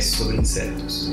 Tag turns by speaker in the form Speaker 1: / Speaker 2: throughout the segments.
Speaker 1: podcast sobre insetos.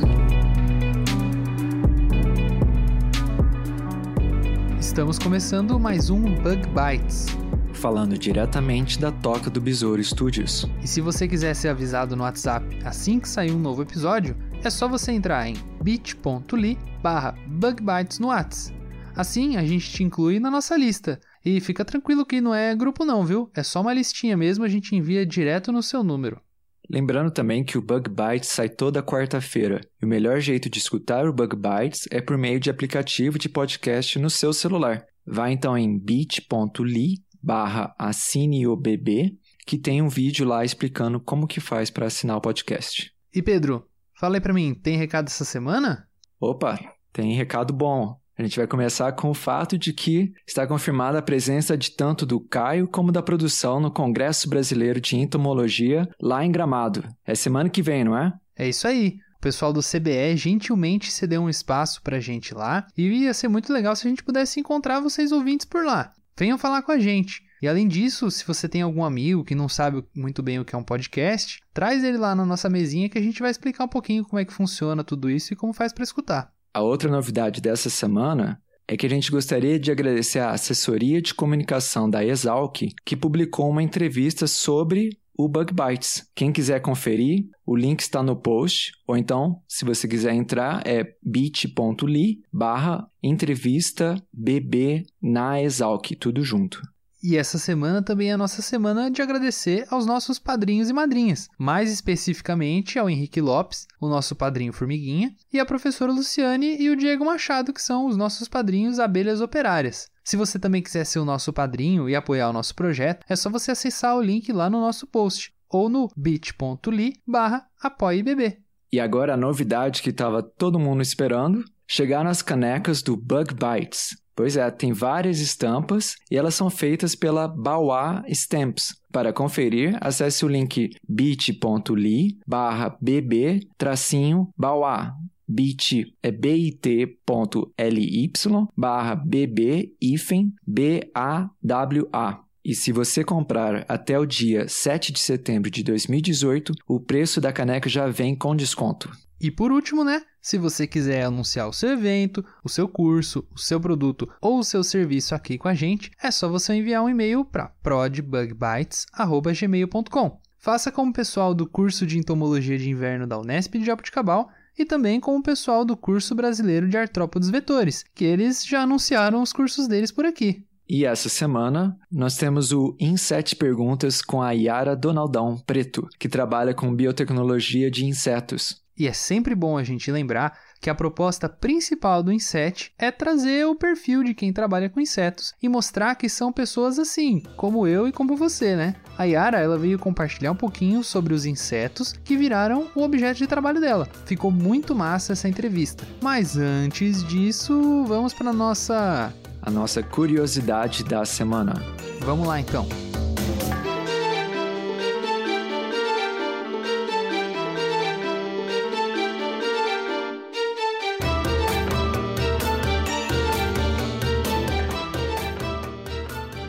Speaker 2: Estamos começando mais um Bug Bites.
Speaker 3: Falando diretamente da Toca do Besouro Studios.
Speaker 2: E se você quiser ser avisado no WhatsApp assim que sair um novo episódio, é só você entrar em bit.ly barra bugbytes no Whats. Assim a gente te inclui na nossa lista. E fica tranquilo que não é grupo não, viu? É só uma listinha mesmo, a gente envia direto no seu número.
Speaker 3: Lembrando também que o Bug Bites sai toda quarta-feira. E o melhor jeito de escutar o Bug Bites é por meio de aplicativo de podcast no seu celular. Vá então em bit.ly barra assineobb que tem um vídeo lá explicando como que faz para assinar o podcast.
Speaker 2: E Pedro, fala aí pra mim, tem recado essa semana?
Speaker 3: Opa, tem recado bom. A gente vai começar com o fato de que está confirmada a presença de tanto do Caio como da produção no Congresso Brasileiro de Entomologia lá em Gramado. É semana que vem, não é?
Speaker 2: É isso aí. O pessoal do CBE gentilmente cedeu um espaço pra gente lá e ia ser muito legal se a gente pudesse encontrar vocês ouvintes por lá. Venham falar com a gente. E além disso, se você tem algum amigo que não sabe muito bem o que é um podcast, traz ele lá na nossa mesinha que a gente vai explicar um pouquinho como é que funciona tudo isso e como faz para escutar.
Speaker 3: A outra novidade dessa semana é que a gente gostaria de agradecer à assessoria de comunicação da Exalc, que publicou uma entrevista sobre o Bug Bites. Quem quiser conferir, o link está no post, ou então, se você quiser entrar, é bit.ly barra entrevista bb na Exalc, tudo junto.
Speaker 2: E essa semana também é a nossa semana de agradecer aos nossos padrinhos e madrinhas, mais especificamente ao Henrique Lopes, o nosso padrinho Formiguinha, e a professora Luciane e o Diego Machado, que são os nossos padrinhos Abelhas Operárias. Se você também quiser ser o nosso padrinho e apoiar o nosso projeto, é só você acessar o link lá no nosso post ou no bit.ly barra apoiebb.
Speaker 3: E agora a novidade que estava todo mundo esperando, chegaram as canecas do Bug Bites. Pois é, tem várias estampas e elas são feitas pela Bauá Stamps. Para conferir, acesse o link bit.ly barra bb tracinho Bauá. bit é bit.ly barra bb hífen B-A-W-A. E se você comprar até o dia 7 de setembro de 2018, o preço da caneca já vem com desconto.
Speaker 2: E por último, né? Se você quiser anunciar o seu evento, o seu curso, o seu produto ou o seu serviço aqui com a gente, é só você enviar um e-mail para prodbugbites@gmail.com. Faça como o pessoal do curso de entomologia de inverno da Unesp de Jabuticabal e também com o pessoal do curso brasileiro de artrópodes vetores, que eles já anunciaram os cursos deles por aqui.
Speaker 3: E essa semana nós temos o Em 7 Perguntas com a Yara Donaldão Preto, que trabalha com biotecnologia de insetos.
Speaker 2: E é sempre bom a gente lembrar que a proposta principal do Inset é trazer o perfil de quem trabalha com insetos e mostrar que são pessoas assim, como eu e como você, né? A Yara ela veio compartilhar um pouquinho sobre os insetos que viraram o objeto de trabalho dela. Ficou muito massa essa entrevista. Mas antes disso, vamos para nossa
Speaker 3: A nossa curiosidade da semana.
Speaker 2: Vamos lá então.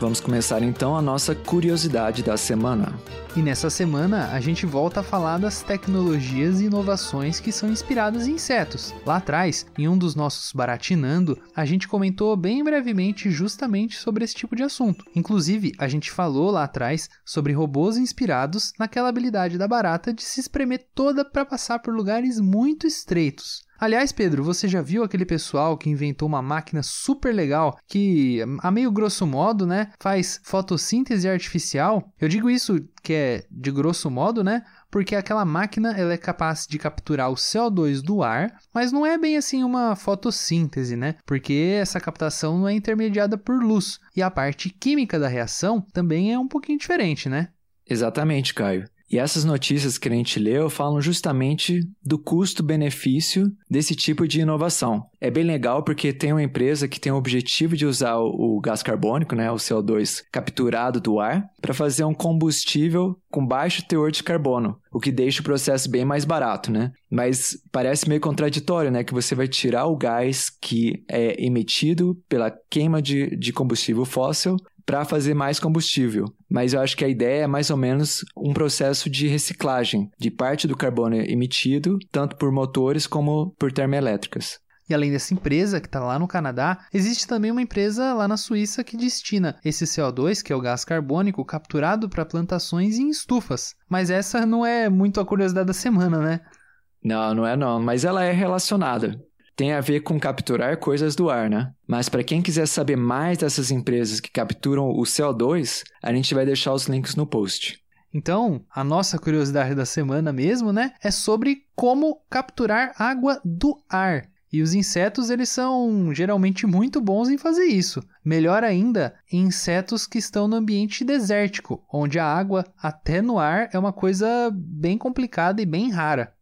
Speaker 3: Vamos começar então a nossa curiosidade da semana.
Speaker 2: E nessa semana a gente volta a falar das tecnologias e inovações que são inspiradas em insetos. Lá atrás, em um dos nossos Baratinando, a gente comentou bem brevemente justamente sobre esse tipo de assunto. Inclusive, a gente falou lá atrás sobre robôs inspirados naquela habilidade da barata de se espremer toda para passar por lugares muito estreitos. Aliás, Pedro, você já viu aquele pessoal que inventou uma máquina super legal que, a meio grosso modo, né, faz fotossíntese artificial? Eu digo isso que é de grosso modo, né? Porque aquela máquina ela é capaz de capturar o CO2 do ar, mas não é bem assim uma fotossíntese, né? Porque essa captação não é intermediada por luz e a parte química da reação também é um pouquinho diferente, né?
Speaker 3: Exatamente, Caio. E essas notícias que a gente leu falam justamente do custo-benefício desse tipo de inovação. É bem legal porque tem uma empresa que tem o objetivo de usar o gás carbônico, né, o CO2 capturado do ar, para fazer um combustível com baixo teor de carbono, o que deixa o processo bem mais barato, né? Mas parece meio contraditório, né, que você vai tirar o gás que é emitido pela queima de, de combustível fóssil para fazer mais combustível. Mas eu acho que a ideia é mais ou menos um processo de reciclagem de parte do carbono emitido, tanto por motores como por termoelétricas.
Speaker 2: E além dessa empresa que está lá no Canadá, existe também uma empresa lá na Suíça que destina esse CO2, que é o gás carbônico, capturado para plantações em estufas. Mas essa não é muito a curiosidade da semana, né?
Speaker 3: Não, não é não, mas ela é relacionada. Tem a ver com capturar coisas do ar, né? Mas para quem quiser saber mais dessas empresas que capturam o CO2, a gente vai deixar os links no post.
Speaker 2: Então, a nossa curiosidade da semana mesmo, né, é sobre como capturar água do ar. E os insetos, eles são geralmente muito bons em fazer isso. Melhor ainda, insetos que estão no ambiente desértico, onde a água, até no ar, é uma coisa bem complicada e bem rara.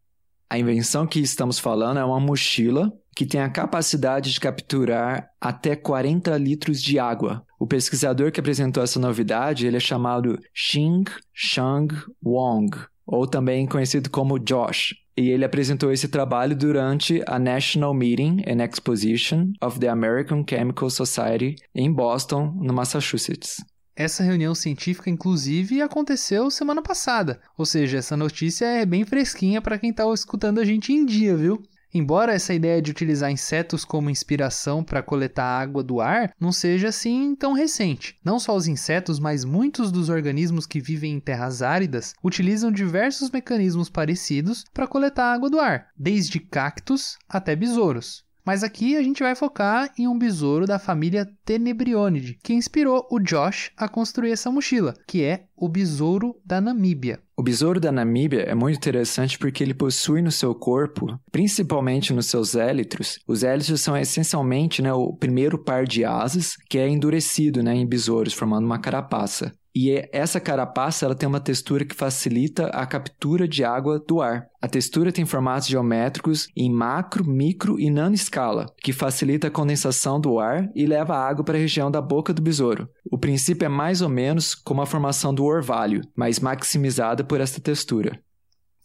Speaker 3: A invenção que estamos falando é uma mochila que tem a capacidade de capturar até 40 litros de água. O pesquisador que apresentou essa novidade ele é chamado Xing Shang Wong, ou também conhecido como Josh. E ele apresentou esse trabalho durante a National Meeting and Exposition of the American Chemical Society em Boston, no Massachusetts.
Speaker 2: Essa reunião científica, inclusive, aconteceu semana passada, ou seja, essa notícia é bem fresquinha para quem está escutando a gente em dia, viu? Embora essa ideia de utilizar insetos como inspiração para coletar água do ar não seja assim tão recente. Não só os insetos, mas muitos dos organismos que vivem em terras áridas utilizam diversos mecanismos parecidos para coletar água do ar, desde cactos até besouros. Mas aqui a gente vai focar em um besouro da família Tenebrionidae, que inspirou o Josh a construir essa mochila, que é o besouro da Namíbia.
Speaker 3: O besouro da Namíbia é muito interessante porque ele possui no seu corpo, principalmente nos seus élitros, os élitros são essencialmente né, o primeiro par de asas que é endurecido né, em besouros, formando uma carapaça. E é, essa carapaça ela tem uma textura que facilita a captura de água do ar. A textura tem formatos geométricos em macro, micro e nano escala, que facilita a condensação do ar e leva a água para a região da boca do besouro. O princípio é mais ou menos como a formação do orvalho, mas maximizada por esta textura.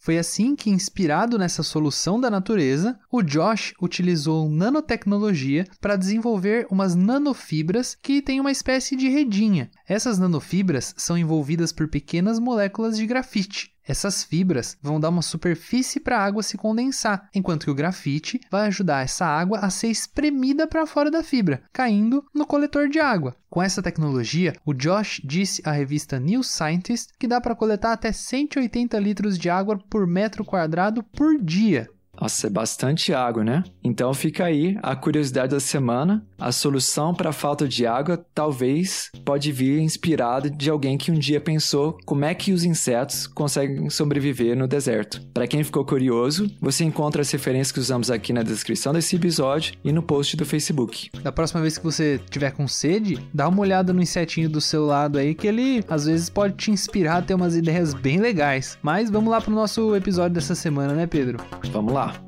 Speaker 2: Foi assim que, inspirado nessa solução da natureza, o Josh utilizou nanotecnologia para desenvolver umas nanofibras que têm uma espécie de redinha. Essas nanofibras são envolvidas por pequenas moléculas de grafite. Essas fibras vão dar uma superfície para a água se condensar, enquanto que o grafite vai ajudar essa água a ser espremida para fora da fibra, caindo no coletor de água. Com essa tecnologia, o Josh disse à revista New Scientist que dá para coletar até 180 litros de água por metro quadrado por dia.
Speaker 3: Nossa, é bastante água, né? Então fica aí a curiosidade da semana. A solução para a falta de água talvez pode vir inspirada de alguém que um dia pensou como é que os insetos conseguem sobreviver no deserto. Para quem ficou curioso, você encontra as referências que usamos aqui na descrição desse episódio e no post do Facebook.
Speaker 2: Da próxima vez que você tiver com sede, dá uma olhada no insetinho do seu lado aí que ele às vezes pode te inspirar a ter umas ideias bem legais. Mas vamos lá pro nosso episódio dessa semana, né, Pedro?
Speaker 3: Vamos lá.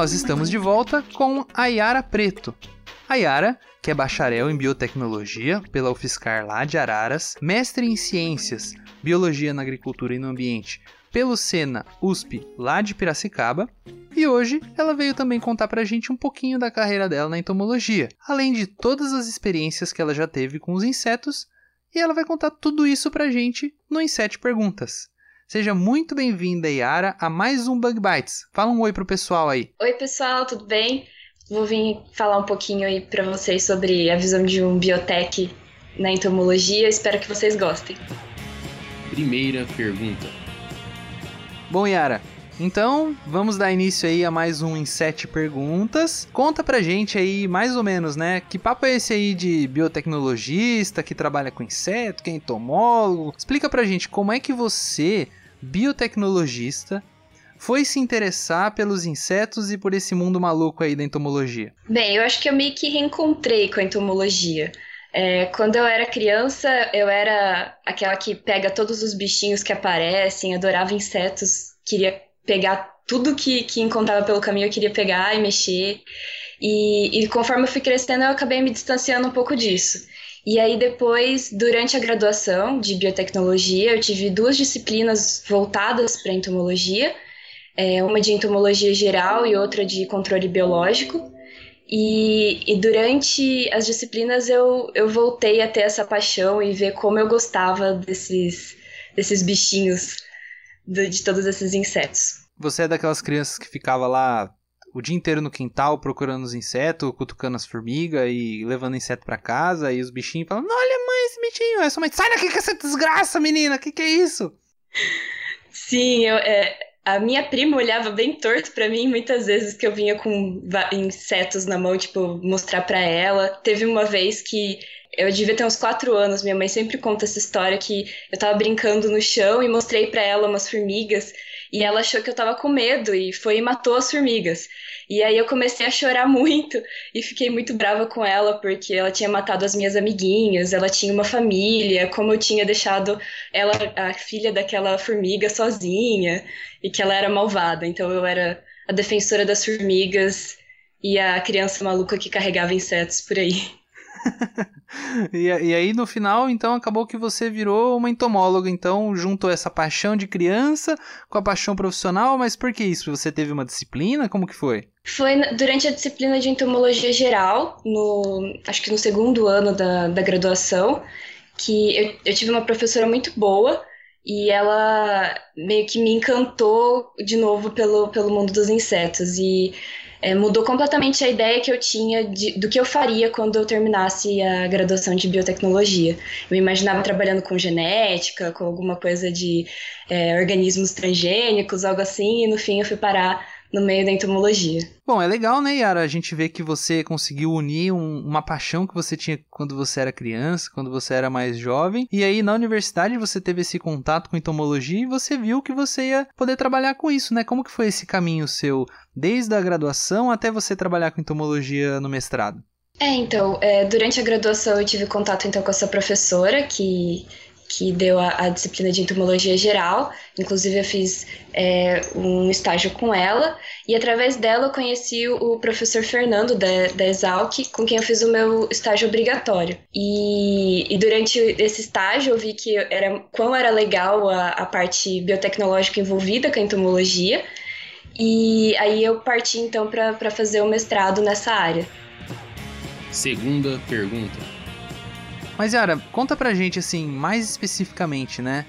Speaker 2: Nós estamos de volta com a Yara Preto. A Yara, que é bacharel em biotecnologia pela UFSCar lá de Araras, mestre em ciências, biologia na agricultura e no ambiente pelo Sena USP lá de Piracicaba, e hoje ela veio também contar pra gente um pouquinho da carreira dela na entomologia, além de todas as experiências que ela já teve com os insetos, e ela vai contar tudo isso pra gente no Inset Perguntas. Seja muito bem-vinda, Yara, a mais um Bug Bites. Fala um oi pro pessoal aí.
Speaker 4: Oi, pessoal, tudo bem? Vou vir falar um pouquinho aí para vocês sobre a visão de um biotech na entomologia. Espero que vocês gostem.
Speaker 1: Primeira pergunta.
Speaker 2: Bom, Yara, Então, vamos dar início aí a mais um em sete perguntas. Conta pra gente aí, mais ou menos, né? Que papo é esse aí de biotecnologista que trabalha com inseto, que é entomólogo? Explica pra gente como é que você, biotecnologista, foi se interessar pelos insetos e por esse mundo maluco aí da entomologia?
Speaker 4: Bem, eu acho que eu meio que reencontrei com a entomologia. É, quando eu era criança, eu era aquela que pega todos os bichinhos que aparecem, adorava insetos, queria pegar tudo que, que encontrava pelo caminho, eu queria pegar e mexer. E, e conforme eu fui crescendo, eu acabei me distanciando um pouco disso. E aí depois, durante a graduação de biotecnologia, eu tive duas disciplinas voltadas para entomologia, é, uma de entomologia geral e outra de controle biológico. E, e, durante as disciplinas eu, eu voltei a ter essa paixão e ver como eu gostava desses, desses bichinhos, de, de todos esses insetos.
Speaker 2: Você é daquelas crianças que ficava lá o dia inteiro no quintal procurando os insetos, cutucando as formigas e levando inseto para casa e os bichinhos falando: Olha, mãe, esse bichinho. Sua mãe, sai daqui com essa desgraça, menina, que que é isso?
Speaker 4: Sim, eu, é, a minha prima olhava bem torto para mim muitas vezes que eu vinha com insetos na mão, tipo, mostrar para ela. Teve uma vez que eu devia ter uns quatro anos, minha mãe sempre conta essa história que eu tava brincando no chão e mostrei para ela umas formigas e ela achou que eu tava com medo e foi e matou as formigas. E aí eu comecei a chorar muito e fiquei muito brava com ela porque ela tinha matado as minhas amiguinhas, ela tinha uma família, como eu tinha deixado ela, a filha daquela formiga, sozinha e que ela era malvada. Então eu era a defensora das formigas e a criança maluca que carregava insetos por aí.
Speaker 2: e, e, aí no final, então, acabou que você virou uma entomóloga, então juntou essa paixão de criança com a paixão profissional, mas por que isso? Você teve uma disciplina? Como que foi?
Speaker 4: Foi durante a disciplina de entomologia geral, no, acho que no segundo ano da, da graduação, que eu, eu tive uma professora muito boa, e ela meio que me encantou de novo pelo, pelo mundo dos insetos. E é, mudou completamente a ideia que eu tinha de, do que eu faria quando eu terminasse a graduação de biotecnologia. Eu imaginava trabalhando com genética, com alguma coisa de é, organismos transgênicos, algo assim, e no fim eu fui parar no meio da entomologia.
Speaker 2: Bom, é legal, né, Yara? A gente vê que você conseguiu unir um, uma paixão que você tinha quando você era criança, quando você era mais jovem, e aí na universidade você teve esse contato com entomologia e você viu que você ia poder trabalhar com isso, né? Como que foi esse caminho seu, desde a graduação até você trabalhar com entomologia no mestrado?
Speaker 4: É, então, é, durante a graduação eu tive contato então com essa professora que que deu a, a, disciplina de entomologia geral. Inclusive, eu fiz é, um estágio com ela. E através dela, eu conheci o professor Fernando, da, da Exalc, com quem eu fiz o meu estágio obrigatório. E, e durante esse estágio, eu vi que era, quão era legal a, a parte biotecnológica envolvida com a entomologia. E aí eu parti, então, para fazer o mestrado nessa área.
Speaker 1: Segunda pergunta.
Speaker 2: Mas Yara, conta pra gente assim, mais especificamente, né?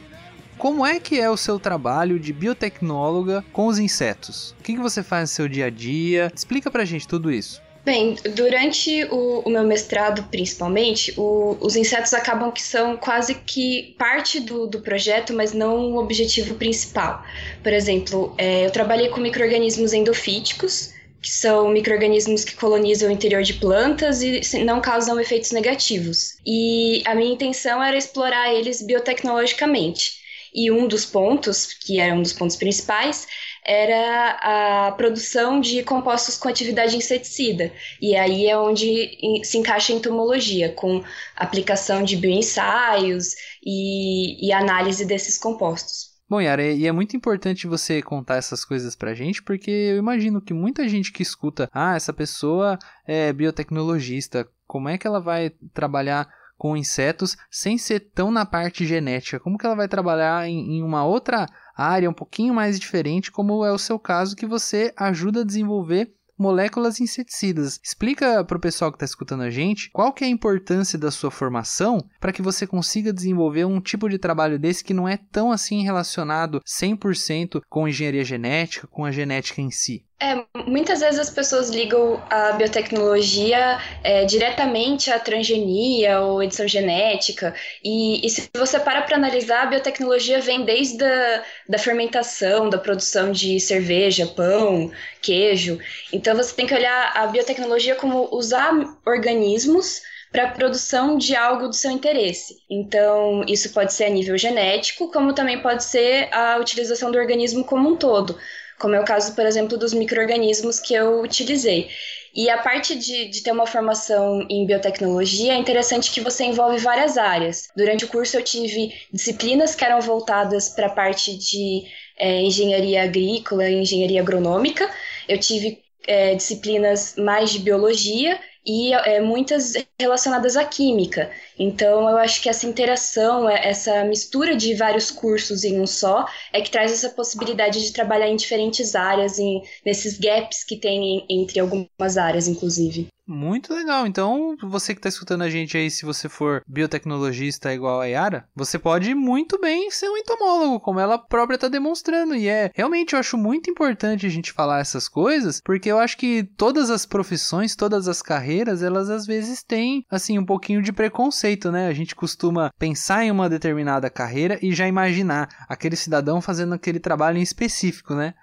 Speaker 2: Como é que é o seu trabalho de biotecnóloga com os insetos? O que, que você faz no seu dia a dia? Explica pra gente tudo isso.
Speaker 4: Bem, durante o, o meu mestrado, principalmente, o, os insetos acabam que são quase que parte do, do projeto, mas não o objetivo principal. Por exemplo, é, eu trabalhei com micro-organismos endofíticos, que são micro-organismos que colonizam o interior de plantas e não causam efeitos negativos. E a minha intenção era explorar eles biotecnologicamente. E um dos pontos, que era um dos pontos principais, era a produção de compostos com atividade inseticida. E aí é onde se encaixa a entomologia, com aplicação de bioensaios e, e análise desses compostos.
Speaker 2: Bom, Yara, e é muito importante você contar essas coisas pra gente, porque eu imagino que muita gente que escuta, ah, essa pessoa é biotecnologista, como é que ela vai trabalhar com insetos sem ser tão na parte genética? Como que ela vai trabalhar em, em uma outra área um pouquinho mais diferente, como é o seu caso, que você ajuda a desenvolver moléculas inseticidas. Explica para o pessoal que está escutando a gente qual que é a importância da sua formação para que você consiga desenvolver um tipo de trabalho desse que não é tão assim relacionado 100% com engenharia genética, com a genética em si.
Speaker 4: É, muitas vezes as pessoas ligam a biotecnologia é, diretamente à transgenia ou edição genética, e, e se você para para analisar, a biotecnologia vem desde a da fermentação, da produção de cerveja, pão, queijo. Então você tem que olhar a biotecnologia como usar organismos para a produção de algo do seu interesse. Então, isso pode ser a nível genético, como também pode ser a utilização do organismo como um todo como é o caso, por exemplo, dos micro-organismos que eu utilizei. E a parte de, de, ter uma formação em biotecnologia é interessante que você envolve várias áreas. Durante o curso eu tive disciplinas que eram voltadas para a parte de é, engenharia agrícola e engenharia agronômica. Eu tive é, disciplinas mais de biologia e é, muitas relacionadas à química. Então, eu acho que essa interação, é, essa mistura de vários cursos em um só, é que traz essa possibilidade de trabalhar em diferentes áreas, em, nesses gaps que tem entre algumas áreas, inclusive.
Speaker 2: Muito legal. Então, você que está escutando a gente aí, se você for biotecnologista igual a Yara, você pode muito bem ser um entomólogo, como ela própria está demonstrando. E é realmente eu acho muito importante a gente falar essas coisas, porque eu acho que todas as profissões, todas as carreiras, elas às vezes têm assim um pouquinho de preconceito, né? A gente costuma pensar em uma determinada carreira e já imaginar aquele cidadão fazendo aquele trabalho em específico, né?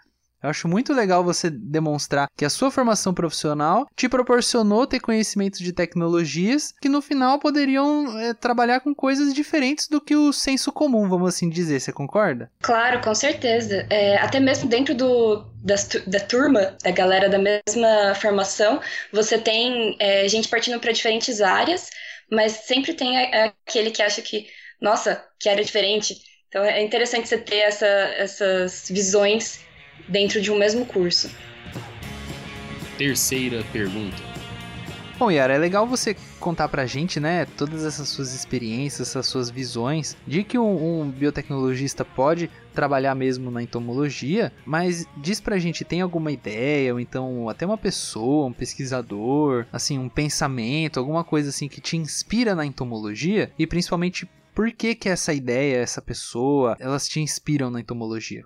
Speaker 2: Eu acho muito legal você demonstrar que a sua formação profissional te proporcionou ter conhecimentos de tecnologias que no final poderiam é, trabalhar com coisas diferentes do que o senso comum, vamos assim dizer. Você concorda?
Speaker 4: Claro, com certeza. É, até mesmo dentro do, da, da turma, da galera da mesma formação, você tem é, gente partindo para diferentes áreas, mas sempre tem aquele que acha que, nossa, que era diferente. Então é interessante você ter essa, essas visões dentro de um mesmo curso.
Speaker 1: Terceira pergunta.
Speaker 2: Bom, Yara, é legal você contar pra gente, né, todas essas suas experiências, essas suas visões de que um, um, biotecnologista pode trabalhar mesmo na entomologia, mas diz pra gente, tem alguma ideia, ou então até uma pessoa, um pesquisador, assim, um pensamento, alguma coisa assim que te inspira na entomologia e principalmente por que que essa ideia, essa pessoa, elas te inspiram na entomologia?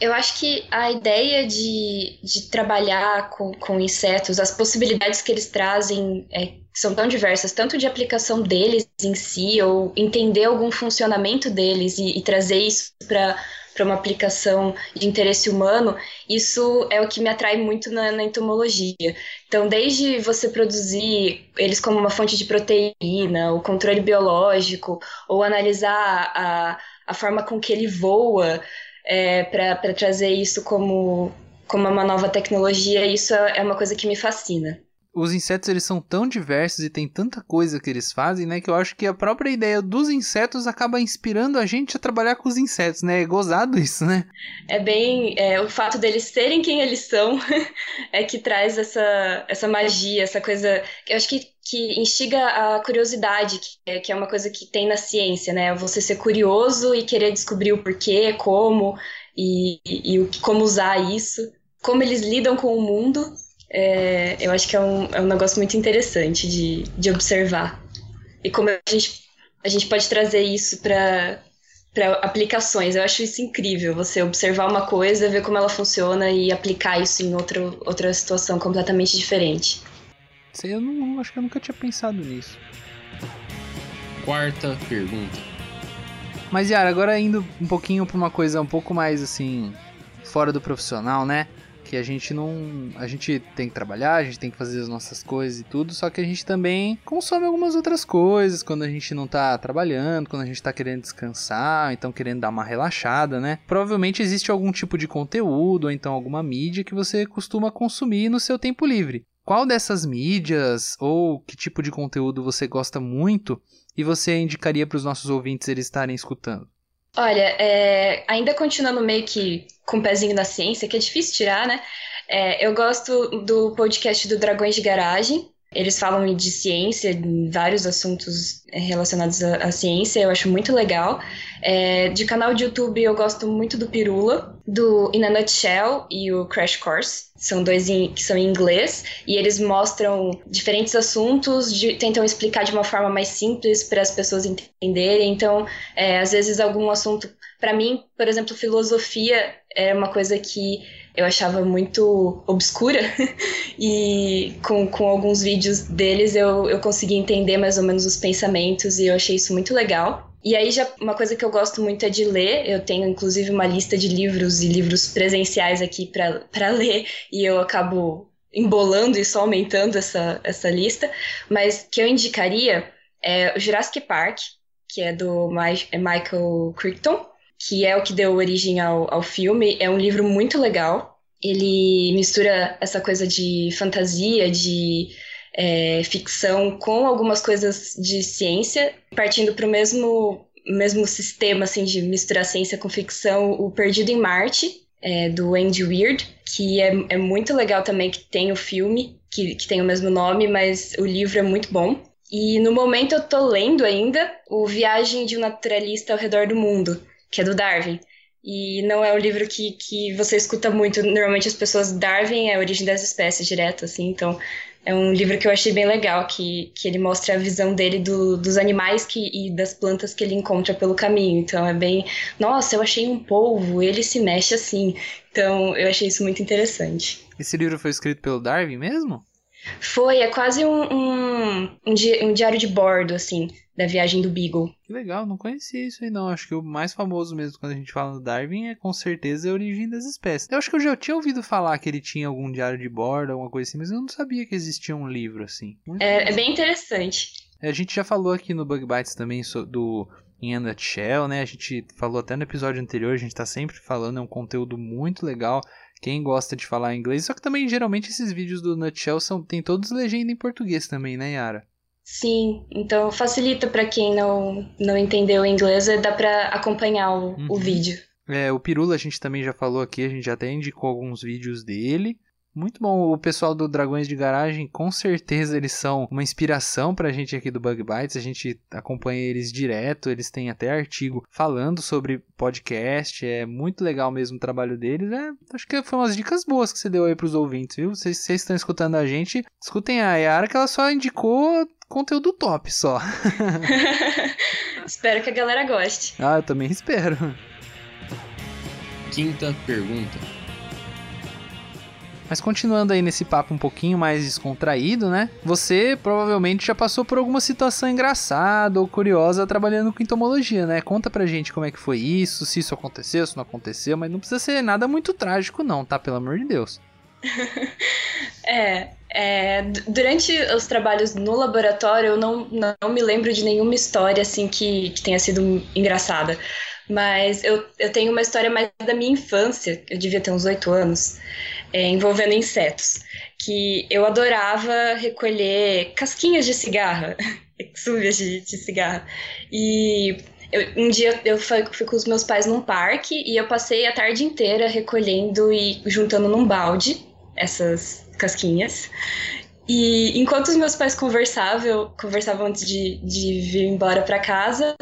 Speaker 4: Eu acho que a ideia de, de trabalhar com, com insetos, as possibilidades que eles trazem é, são tão diversas, tanto de aplicação deles em si, ou entender algum funcionamento deles e, e trazer isso para para uma aplicação de interesse humano, isso é o que me atrai muito na, na, entomologia. Então, desde você produzir eles como uma fonte de proteína, o controle biológico, ou analisar a, a forma com que ele voa, é, para trazer isso como, como uma nova tecnologia, isso é uma coisa que me fascina.
Speaker 2: Os insetos eles são tão diversos e tem tanta coisa que eles fazem, né, que eu acho que a própria ideia dos insetos acaba inspirando a gente a trabalhar com os insetos, né? É gozado isso, né?
Speaker 4: É bem, é, o fato deles serem quem eles são é que traz essa, essa magia, essa coisa. Eu acho que que instiga a curiosidade, que é, que é uma coisa que tem na ciência, né? Você ser curioso e querer descobrir o porquê, como e, e, e como usar isso, como eles lidam com o mundo. É, eu acho que é um, é um negócio muito interessante de, de observar. E como a gente, a gente pode trazer isso para para aplicações. Eu acho isso incrível, você observar uma coisa, ver como ela funciona e aplicar isso em outro, outra situação completamente diferente.
Speaker 2: Sei, eu não acho que eu nunca tinha pensado nisso.
Speaker 1: Quarta pergunta.
Speaker 2: Mas Yara, agora indo um pouquinho para uma coisa um pouco mais assim fora do profissional, né? Que a gente não, a gente tem que trabalhar, a gente tem que fazer as nossas coisas e tudo, só que a gente também consome algumas outras coisas quando a gente não tá trabalhando, quando a gente tá querendo descansar, então querendo dar uma relaxada, né? Provavelmente existe algum tipo de conteúdo ou então alguma mídia que você costuma consumir no seu tempo livre. Qual dessas mídias ou que tipo de conteúdo você gosta muito e você indicaria para os nossos ouvintes eles estarem escutando?
Speaker 4: Olha, é, ainda continuando meio que com o pezinho na ciência, que é difícil tirar, né? É, eu gosto do podcast do Dragões de Garagem, eles falam de ciência, vários assuntos relacionados à, à ciência, eu acho muito legal. É, de canal de YouTube eu gosto muito do Pirula, do In a Nutshell e o Crash Course. São dois em, que são em inglês e eles mostram diferentes assuntos, de, tentam explicar de uma forma mais simples para as pessoas entenderem. Então, é, às vezes algum assunto, para mim, por exemplo, filosofia é uma coisa que eu achava muito obscura. e com, com alguns vídeos deles eu, eu consegui entender mais ou menos os pensamentos e eu achei isso muito legal. E aí já uma coisa que eu gosto muito é de ler. Eu tenho inclusive uma lista de livros e livros presenciais aqui para ler e eu acabo embolando e só aumentando essa, essa lista. Mas que eu indicaria é o Jurassic Park, que é do é Michael Crichton, que é o que deu origem ao, ao filme. É um livro muito legal. Ele mistura essa coisa de fantasia, de é, ficção com algumas coisas de ciência, partindo para o mesmo, mesmo sistema assim, de misturar ciência com ficção, o Perdido em Marte, é, do Andy Weird, que é, é muito legal também, que tem o filme, que, que tem o mesmo nome, mas o livro é muito bom. E no momento eu tô lendo ainda o Viagem de um Naturalista ao Redor do Mundo, que é do Darwin. E não é um livro que, que você escuta muito. Normalmente as pessoas. Darwin é a origem das espécies direto, assim. Então é um livro que eu achei bem legal, que, que ele mostra a visão dele do, dos animais que, e das plantas que ele encontra pelo caminho. Então é bem. Nossa, eu achei um polvo, ele se mexe assim. Então eu achei isso muito interessante.
Speaker 2: Esse livro foi escrito pelo Darwin mesmo?
Speaker 4: Foi, é quase um, um, um, di um diário de bordo, assim da viagem do Beagle.
Speaker 2: Que legal, não conhecia isso aí não. Acho que o mais famoso mesmo quando a gente fala do Darwin é com certeza a origem das espécies. Eu acho que eu já tinha ouvido falar que ele tinha algum diário de bordo, alguma coisa assim, mas eu não sabia que existia um livro assim.
Speaker 4: É, é, bem interessante.
Speaker 2: A gente já falou aqui no Bug Bites também do em a Nutshell, né? A gente falou até no episódio anterior, a gente tá sempre falando, é um conteúdo muito legal. Quem gosta de falar inglês, só que também geralmente esses vídeos do Nutshell são, tem todos legenda em português também, né, Yara?
Speaker 4: Sim, então facilita para quem não, não entendeu o inglês, dá para acompanhar o, uhum. o vídeo.
Speaker 2: É, o Pirula a gente também já falou aqui, a gente já até indicou alguns vídeos dele. Muito bom, o pessoal do Dragões de Garagem, com certeza eles são uma inspiração pra gente aqui do Bug Bites, a gente acompanha eles direto, eles têm até artigo falando sobre podcast, é muito legal mesmo o trabalho deles, é, acho que foi umas dicas boas que você deu aí pros ouvintes, viu? Vocês, vocês estão escutando a gente, escutem a Yara que ela só indicou conteúdo top só.
Speaker 4: espero que a galera goste.
Speaker 2: Ah, eu também espero.
Speaker 1: Quinta pergunta.
Speaker 2: Mas continuando aí nesse papo um pouquinho mais descontraído, né? Você provavelmente já passou por alguma situação engraçada ou curiosa trabalhando com entomologia, né? Conta pra gente como é que foi isso, se isso aconteceu, se não aconteceu, mas não precisa ser nada muito trágico não, tá? Pelo amor de Deus.
Speaker 4: é, é, durante os trabalhos no laboratório, eu não, não me lembro de nenhuma história assim que, que tenha sido engraçada. Mas eu, eu tenho uma história mais da minha infância, eu devia ter uns oito anos, é, envolvendo insetos. Que eu adorava recolher casquinhas de cigarra, exúvias de, de cigarra. E eu, um dia eu fui, fui, com os meus pais num parque e eu passei a tarde inteira recolhendo e juntando num balde essas casquinhas. E enquanto os meus pais conversavam, conversavam antes de, de vir embora para casa,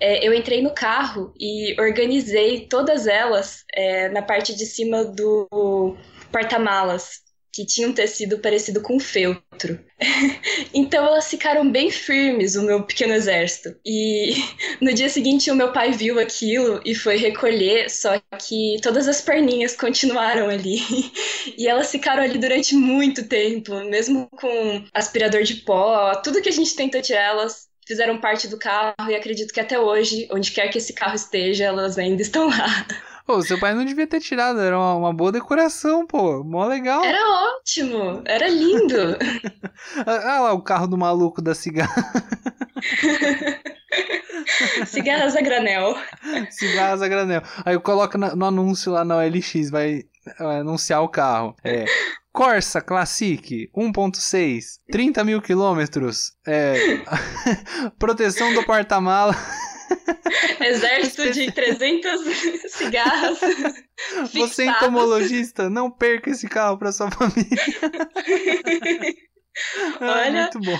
Speaker 4: é, eu entrei no carro e organizei todas elas é, na parte de cima do porta-malas que tinha um tecido parecido com feltro. então elas ficaram bem firmes, o meu pequeno exército. E no dia seguinte o meu pai viu aquilo e foi recolher, só que todas as perninhas continuaram ali. e elas ficaram ali durante muito tempo, mesmo com aspirador de pó, tudo que a gente tentou tirar, elas fizeram parte do carro e acredito que até hoje, onde quer que esse carro esteja, elas ainda estão lá.
Speaker 2: Pô, seu pai não devia ter tirado, era uma, uma boa decoração, pô. Mó legal.
Speaker 4: Era ótimo, era lindo.
Speaker 2: ah lá, o carro do maluco da cigarra.
Speaker 4: Cigarras a granel.
Speaker 2: Cigarras a granel. Aí coloca no anúncio lá na OLX, vai anunciar o carro. É. Corsa Classic 1.6, 30 mil quilômetros. É, proteção do porta-mala.
Speaker 4: Exército de 300 cigarros.
Speaker 2: Você é entomologista, não perca esse carro para sua família.
Speaker 4: Olha,
Speaker 2: muito bom.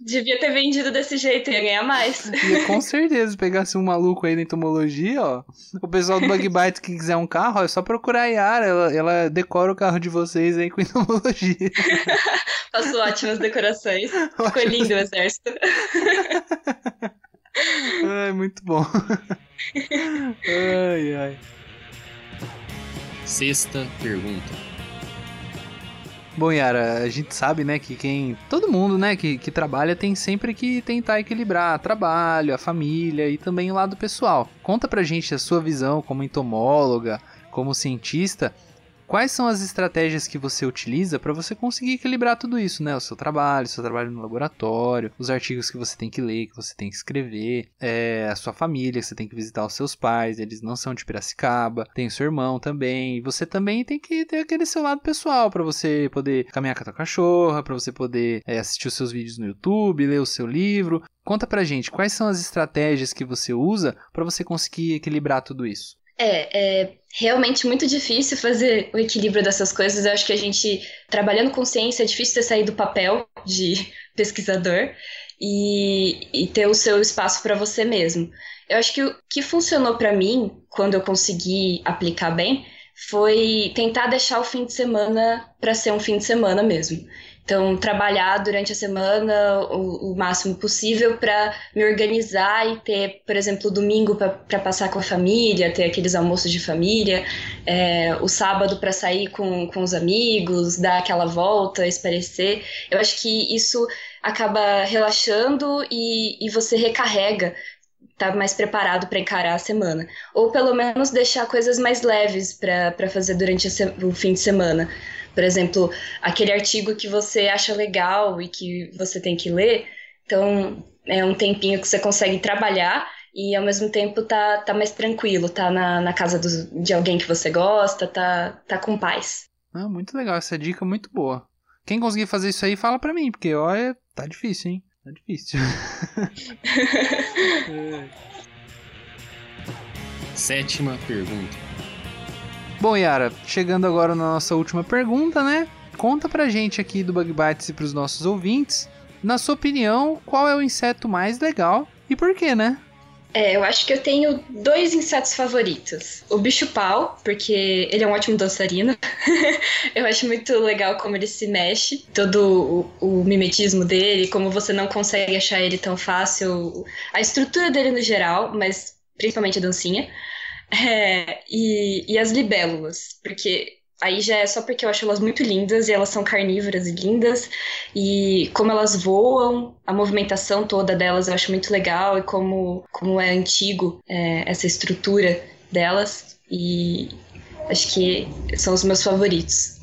Speaker 4: Devia ter vendido desse jeito, ia ganhar mais.
Speaker 2: Ia com certeza, pegasse um maluco aí da entomologia, ó. O pessoal do Bug Bites que quiser um carro, ó, é só procurar a Yara, ela, ela decora o carro de vocês aí com entomologia.
Speaker 4: Faço ótimas decorações. Ficou lindo o exército.
Speaker 2: Ai, muito bom. ai, ai.
Speaker 1: Sexta pergunta.
Speaker 2: Bom, Yara, a gente sabe, né, que quem. Todo mundo, né, que, que trabalha tem sempre que tentar equilibrar trabalho, a família e também o lado pessoal. Conta pra gente a sua visão como entomóloga, como cientista, Quais são as estratégias que você utiliza para você conseguir equilibrar tudo isso, né? O seu trabalho, o seu trabalho no laboratório, os artigos que você tem que ler, que você tem que escrever, é, a sua família, você tem que visitar os seus pais, eles não são de Piracicaba, tem o seu irmão também, e você também tem que ter aquele seu lado pessoal para você poder caminhar com a tua cachorra, para você poder é, assistir os seus vídeos no YouTube, ler o seu livro. Conta pra gente quais são as estratégias que você usa para você conseguir equilibrar tudo isso.
Speaker 4: É, é realmente muito difícil fazer o equilíbrio dessas coisas. Eu acho que a gente, trabalhando com ciência, é difícil ter sair do papel de pesquisador e, e ter o seu espaço para você mesmo. Eu acho que o que funcionou para mim, quando eu consegui aplicar bem, foi tentar deixar o fim de semana para ser um fim de semana mesmo. Então, trabalhar durante a semana o, o máximo possível para me organizar e ter, por exemplo, o domingo para passar com a família, ter aqueles almoços de família, é, o sábado para sair com, com os amigos, dar aquela volta, esparecer. Eu acho que isso acaba relaxando e, e você recarrega tá mais preparado para encarar a semana. Ou pelo menos deixar coisas mais leves para fazer durante o fim de semana. Por exemplo, aquele artigo que você acha legal e que você tem que ler, então é um tempinho que você consegue trabalhar e ao mesmo tempo tá, tá mais tranquilo, tá na, na casa do, de alguém que você gosta, tá, tá com paz.
Speaker 2: Ah, muito legal, essa dica é muito boa. Quem conseguir fazer isso aí, fala pra mim, porque olha, tá difícil, hein? Tá difícil.
Speaker 1: Sétima pergunta.
Speaker 2: Bom, Yara, chegando agora na nossa última pergunta, né? Conta pra gente aqui do Bug Bites e pros nossos ouvintes, na sua opinião, qual é o inseto mais legal e por quê, né?
Speaker 4: É, eu acho que eu tenho dois insetos favoritos. O bicho-pau, porque ele é um ótimo dançarino. eu acho muito legal como ele se mexe, todo o, o, mimetismo dele, como você não consegue achar ele tão fácil. A estrutura dele no geral, mas principalmente a dancinha. É, e, e as libélulas, porque aí já é só porque eu acho elas muito lindas e elas são carnívoras e lindas e como elas voam, a movimentação toda delas eu acho muito legal e como, como é antigo é, essa estrutura delas e acho que são os meus favoritos.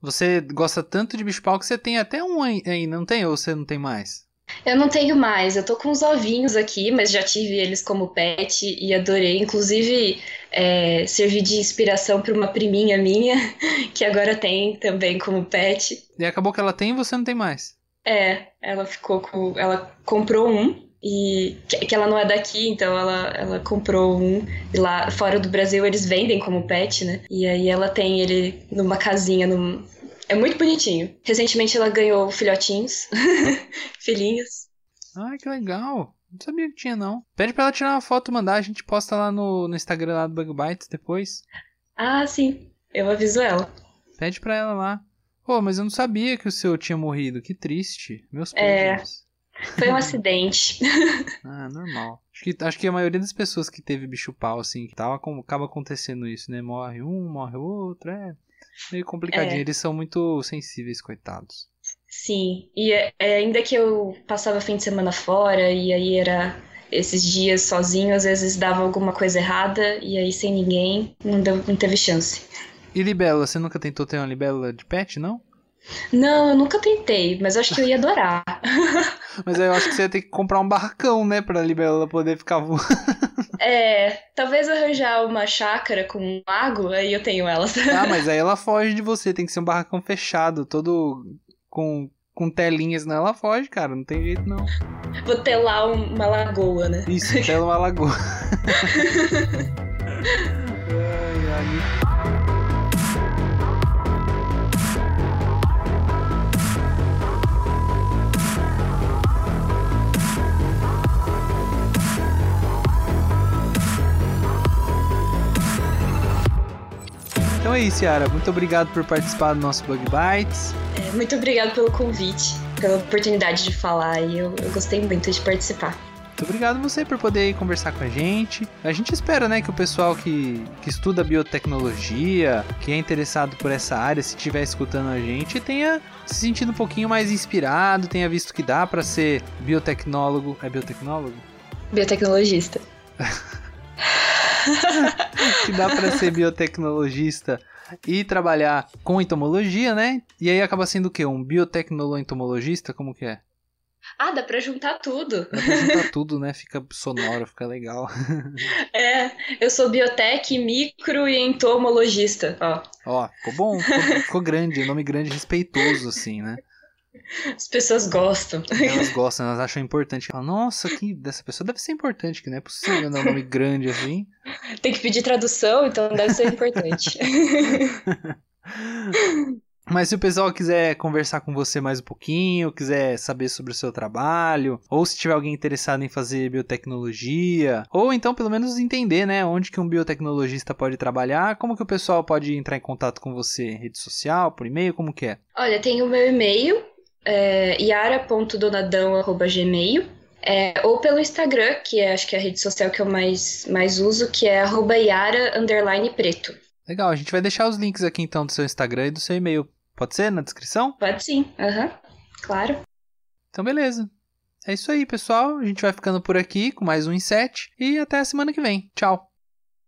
Speaker 2: Você gosta tanto de bicho-pau que você tem até um aí, não tem? Ou você não tem mais?
Speaker 4: Eu não tenho mais, eu tô com os ovinhos aqui, mas já tive eles como pet e adorei. Inclusive, é, servi de inspiração para uma priminha minha, que agora tem também como pet.
Speaker 2: E acabou que ela tem e você não tem mais.
Speaker 4: É, ela ficou com. Ela comprou um, e que ela não é daqui, então ela, ela comprou um. E lá fora do Brasil eles vendem como pet, né? E aí ela tem ele numa casinha, num, é muito bonitinho. Recentemente ela ganhou filhotinhos, filhinhos.
Speaker 2: Ai, que legal. Não sabia que tinha, não. Pede pra ela tirar uma foto e mandar, a gente posta lá no, no Instagram lá do Bug Bites depois.
Speaker 4: Ah, sim. Eu aviso ela.
Speaker 2: Pede pra ela lá. Pô, mas eu não sabia que o seu tinha morrido. Que triste. Meus pés.
Speaker 4: É. Foi um acidente.
Speaker 2: ah, normal. Acho que, acho que a maioria das pessoas que teve bicho pau, assim, que tava, acaba acontecendo isso, né? Morre um, morre outro, é meio complicadinho. É. Eles são muito sensíveis, coitados.
Speaker 4: Sim, e é, é, ainda que eu passava fim de semana fora e aí era esses dias sozinho, às vezes dava alguma coisa errada e aí sem ninguém não, deu, não teve chance.
Speaker 2: E libélula, você nunca tentou ter uma libélula de pet, não?
Speaker 4: Não, eu nunca tentei, mas eu acho que eu ia adorar.
Speaker 2: mas eu acho que você ia ter que comprar um barracão, né, pra libélula poder ficar voando.
Speaker 4: É, talvez arranjar uma chácara com um lago, aí eu tenho elas.
Speaker 2: Ah, mas aí ela foge de você, tem que ser um barracão fechado, todo com, com telinhas, não, ela foge, cara, não tem jeito não.
Speaker 4: Vou lá uma lagoa, né?
Speaker 2: Isso, tela uma lagoa. ai, ai. Então é isso, Yara. Muito obrigado por participar do nosso Bug Bites.
Speaker 4: É, muito obrigado pelo convite, pela oportunidade de falar. E eu, eu gostei muito de participar.
Speaker 2: Muito obrigado você por poder conversar com a gente. A gente espera, né, que o pessoal que, que estuda biotecnologia, que é interessado por essa área, se estiver escutando a gente, tenha se sentido um pouquinho mais inspirado, tenha visto que dá para ser biotecnólogo. É biotecnólogo?
Speaker 4: Biotecnologista.
Speaker 2: que dá para ser biotecnologista e trabalhar com entomologia, né? E aí acaba sendo o quê? Um biotecnolo-entomologista? Como que é?
Speaker 4: Ah, dá pra juntar tudo.
Speaker 2: Dá pra juntar tudo, né? Fica sonoro, fica legal.
Speaker 4: É, eu sou biotec, micro e entomologista, ó.
Speaker 2: Ó, ficou bom, ficou, ficou grande, nome grande respeitoso, assim, né?
Speaker 4: As pessoas gostam.
Speaker 2: Elas gostam, elas acham importante. Falam, Nossa, que dessa pessoa deve ser importante, que não é possível dar um nome grande assim.
Speaker 4: Tem que pedir tradução, então deve ser importante.
Speaker 2: Mas se o pessoal quiser conversar com você mais um pouquinho, quiser saber sobre o seu trabalho, ou se tiver alguém interessado em fazer biotecnologia, ou então pelo menos entender, né, onde que um biotecnologista pode trabalhar, como que o pessoal pode entrar em contato com você, rede social, por e-mail, como que é?
Speaker 4: Olha, tem o meu e-mail, é, yara.donadão.gmail, é, ou pelo Instagram, que é, acho que é a rede social que eu mais, mais uso, que é arroba yara, preto.
Speaker 2: Legal, a gente vai deixar os links aqui então do seu Instagram e do seu e-mail Pode ser na descrição?
Speaker 4: Pode sim, aham, uhum. claro.
Speaker 2: Então, beleza. É isso aí, pessoal. A gente vai ficando por aqui com mais um Inset e até a semana que vem. Tchau.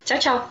Speaker 4: Tchau, tchau.